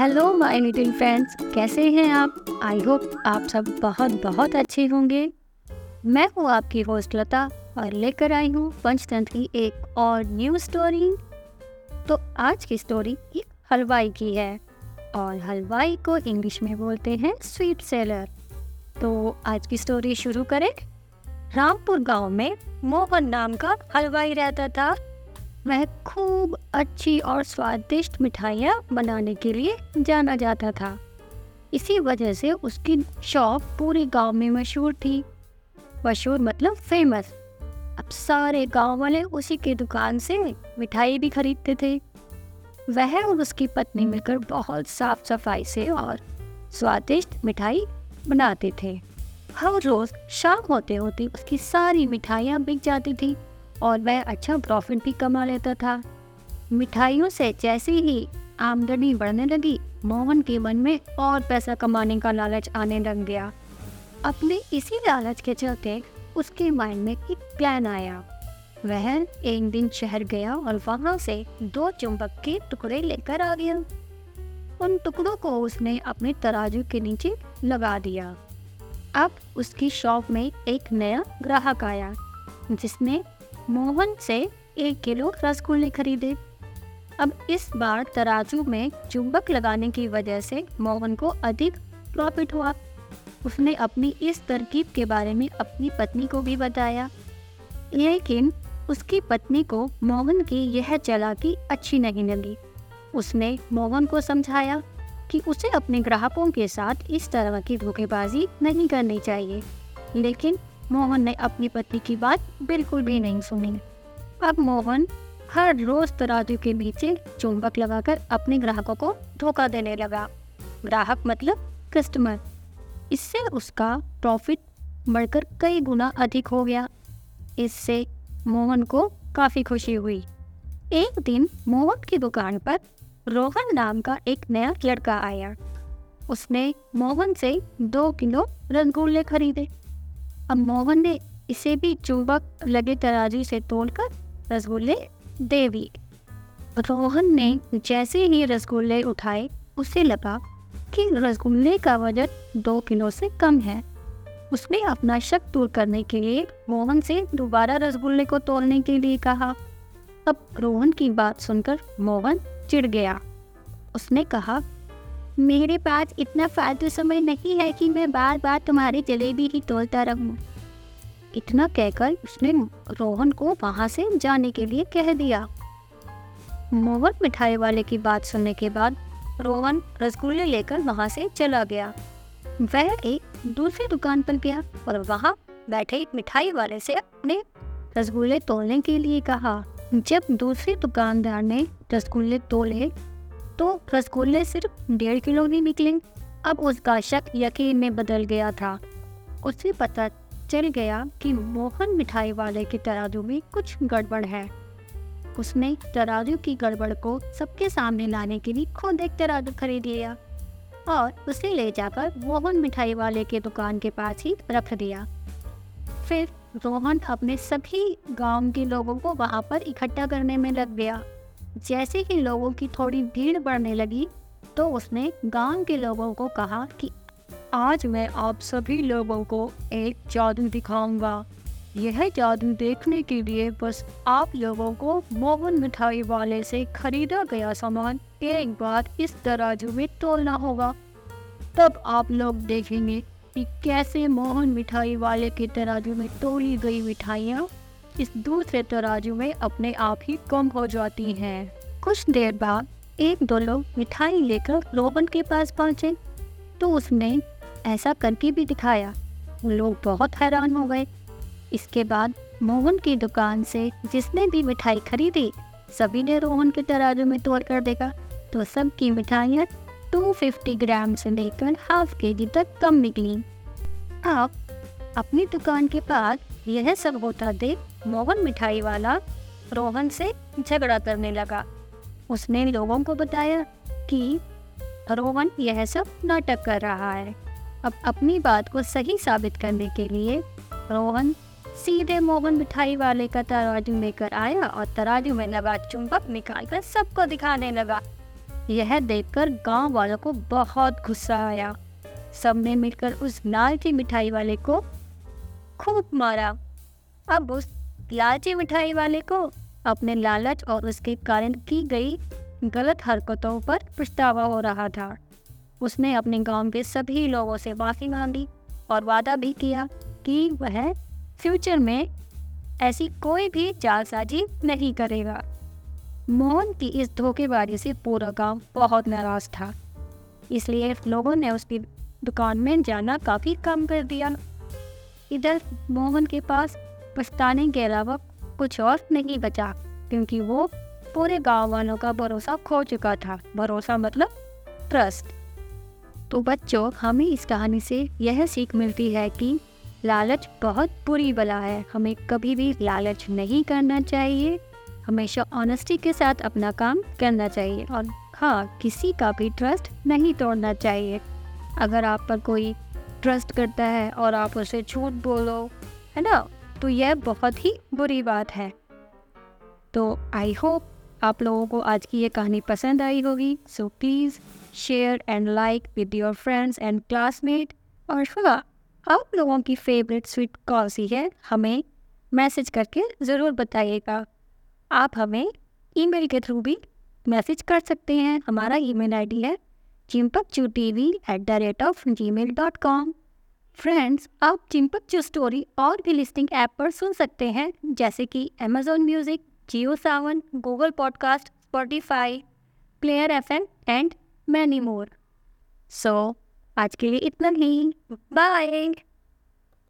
Hello my little friends कैसे हैं आप? आई होप आप सब बहुत बहुत अच्छे होंगे। मैं हूँ आपकी होस्ट लता और लेकर आई हूँ पंचतंत्र की एक और न्यू स्टोरी तो आज की स्टोरी एक हलवाई की है और हलवाई को इंग्लिश में बोलते हैं स्वीट सेलर तो आज की स्टोरी शुरू करें। रामपुर गाँव में मोहन नाम का हलवाई रहता था। वह खूब अच्छी और स्वादिष्ट मिठाइयाँ बनाने के लिए जाना जाता था। इसी वजह से उसकी शॉप पूरे गाँव में मशहूर थी। मशहूर मतलब फ़ेमस अब सारे गाँव वाले उसी की दुकान से मिठाई भी खरीदते थे। वह और उसकी पत्नी मिलकर बहुत साफ़ सफ़ाई से और स्वादिष्ट मिठाई बनाते थे। हर रोज शाम होते होते उसकी सारी मिठाइयाँ बिक जाती थी। और वह अच्छा प्रॉफिट भी कमा लेता था। मिठाइयों से जैसे ही आमदनी बढ़ने लगी, मोहन के मन में और पैसा कमाने का लालच आने लग गया। अपने इसी लालच के चलते उसके माइंड में एक प्लान आया। वह एक दिन शहर गया और वहाँ से दो चुंबक के टुकड़े लेकर आ गया। उन टुकड़ों को उसने अपने तराजू के नीचे लगा दिया। अब उसकी शॉप में एक नया ग्राहक आया, जिसने मोहन से एक किलो रसगुल्ले खरीदे। अब इस बार तराजू में चुंबक लगाने की वजह से मोहन को अधिक प्रॉफिट हुआ। उसने अपनी इस तरकीब के बारे में अपनी पत्नी को भी बताया। लेकिन उसकी पत्नी को मोहन की यह चालाकी अच्छी नहीं लगी। उसने मोहन को समझाया कि उसे अपने ग्राहकों के साथ इस तरह की धोखेबाजी नहीं करनी चाहिए। लेकिन मोहन ने अपनी पत्नी की बात बिल्कुल भी नहीं सुनी। अब मोहन हर रोज तराजू के नीचे चुंबक लगाकर अपने ग्राहकों को धोखा देने लगा। ग्राहक मतलब कस्टमर इससे उसका प्रॉफिट बढ़कर कई गुना अधिक हो गया। इससे मोहन को काफ़ी खुशी हुई। एक दिन मोहन की दुकान पर रोहन नाम का एक नया लड़का आया। उसने मोहन से दो किलो रसगुल्ले खरीदे। अब मोहन ने इसे भी चुंबक लगे तराजू से तोड़कर रसगुल्ले दे दिए। रोहन ने जैसे ही रसगुल्ले उठाए, उसे लगा कि रसगुल्ले का वज़न दो किलो से कम है। उसने अपना शक दूर करने के लिए मोहन से दोबारा रसगुल्ले को तोड़ने के लिए कहा। अब रोहन की बात सुनकर मोहन चिढ़ गया। उसने कहा मेरे पास इतना फालतू समय नहीं है कि मैं बार बार तुम्हारी जलेबी ही तोलता रहूँ। इतना कहकर उसने रोहन को वहाँ से जाने के लिए कह दिया। मोहन मिठाई वाले की बात सुनने के बाद रोहन रसगुल्ले लेकर वहाँ से चला गया। वह एक दूसरी दुकान पर गया और वहाँ बैठे एक मिठाई वाले से अपने रसगुल्ले तोलने के लिए कहा। जब दूसरी दुकानदार ने रसगुल्ले तोले तो रसगुल्ले सिर्फ़ डेढ़ किलो ही निकले। अब उसका शक यकीन में बदल गया था। उसे पता चल गया कि मोहन मिठाई वाले के तराजू में कुछ गड़बड़ है। उसने तराजू की गड़बड़ को सबके सामने लाने के लिए खुद एक तराजू खरीद लिया और उसे ले जाकर मोहन मिठाई वाले के दुकान के पास ही रख दिया। फिर रोहन अपने सभी गाँव के लोगों को वहाँ पर इकट्ठा करने में लग गया। जैसे ही लोगों की थोड़ी भीड़ बढ़ने लगी तो उसने गाँव के लोगों को कहा कि, आज मैं आप सभी लोगों को एक जादू दिखाऊँगा। यह जादू देखने के लिए बस आप लोगों को मोहन मिठाई वाले से खरीदा गया सामान एक बार इस तराजू में तोलना होगा। तब आप लोग देखेंगे कि कैसे मोहन मिठाई वाले के तराजू में तोली गई मिठाइयाँ इस दूसरे तराजू में अपने आप ही कम हो जाती हैं। कुछ देर बाद एक दो लोग मिठाई लेकर रोहन के पास पहुँचे तो उसने ऐसा करके भी दिखाया। लोग बहुत हैरान हो गए। इसके बाद मोहन की दुकान से जिसने भी मिठाई खरीदी, सभी ने रोहन के तराजू में तोड़ कर देखा। तो सबकी मिठाइयाँ 250 ग्राम से लेकर हाफ़ के जी तक कम निकली। आप अपनी दुकान के पास यह सब होता देख मोहन मिठाई वाला रोहन से झगड़ा करने लगा। उसने लोगों को बताया कि रोहन यह सब नाटक कर रहा है। अब अपनी बात को सही साबित करने के लिए रोहन सीधे मोहन मिठाई वाले का तराजू लेकर आया और तराजू में लगा चुंबक निकालकर सबको दिखाने लगा। यह देखकर गाँव वालों को बहुत गुस्सा आया। सबने मिलकर उस नाल लालची मिठाई वाले को खूब मारा। अब उस लालची मिठाई वाले को अपने लालच और उसके कारण की गई गलत हरकतों पर पछतावा हो रहा था। उसने अपने गाँव के सभी लोगों से माफ़ी मांगी और वादा भी किया कि वह फ्यूचर में ऐसी कोई भी जालसाजी नहीं करेगा। मोहन की इस धोखेबाजी से पूरा गाँव बहुत नाराज़ था। इसलिए लोगों ने उसकी दुकान में जाना काफ़ी कम कर दिया। इधर मोहन के पास पछताने के अलावा कुछ और नहीं बचा, क्योंकि वो पूरे गाँव वालों का भरोसा खो चुका था। भरोसा मतलब ट्रस्ट तो बच्चों, हमें इस कहानी से यह सीख मिलती है कि लालच बहुत बुरी बला है। हमें कभी भी लालच नहीं करना चाहिए। हमेशा ऑनेस्टी के साथ अपना काम करना चाहिए और हाँ किसी का भी ट्रस्ट नहीं तोड़ना चाहिए। अगर आप पर कोई ट्रस्ट करता है और आप उसे झूठ बोलो, है ना? तो यह बहुत ही बुरी बात है। तो आई होप आप लोगों को आज की ये कहानी पसंद आई होगी। So please share and like with your friends and classmate और हाँ आप लोगों की फेवरेट स्वीट कौन सी है, हमें मैसेज करके ज़रूर बताइएगा। आप हमें ईमेल के थ्रू भी मैसेज कर सकते हैं। हमारा ईमेल आईडी है चिंपक चू T V at the rate of gmail dot com friends आप चिंपक चू स्टोरी और भी लिस्टिंग ऐप पर सुन सकते हैं, जैसे कि Amazon music Jio Saavn Google podcast Spotify player F and many more so आज के लिए इतना ही। बाय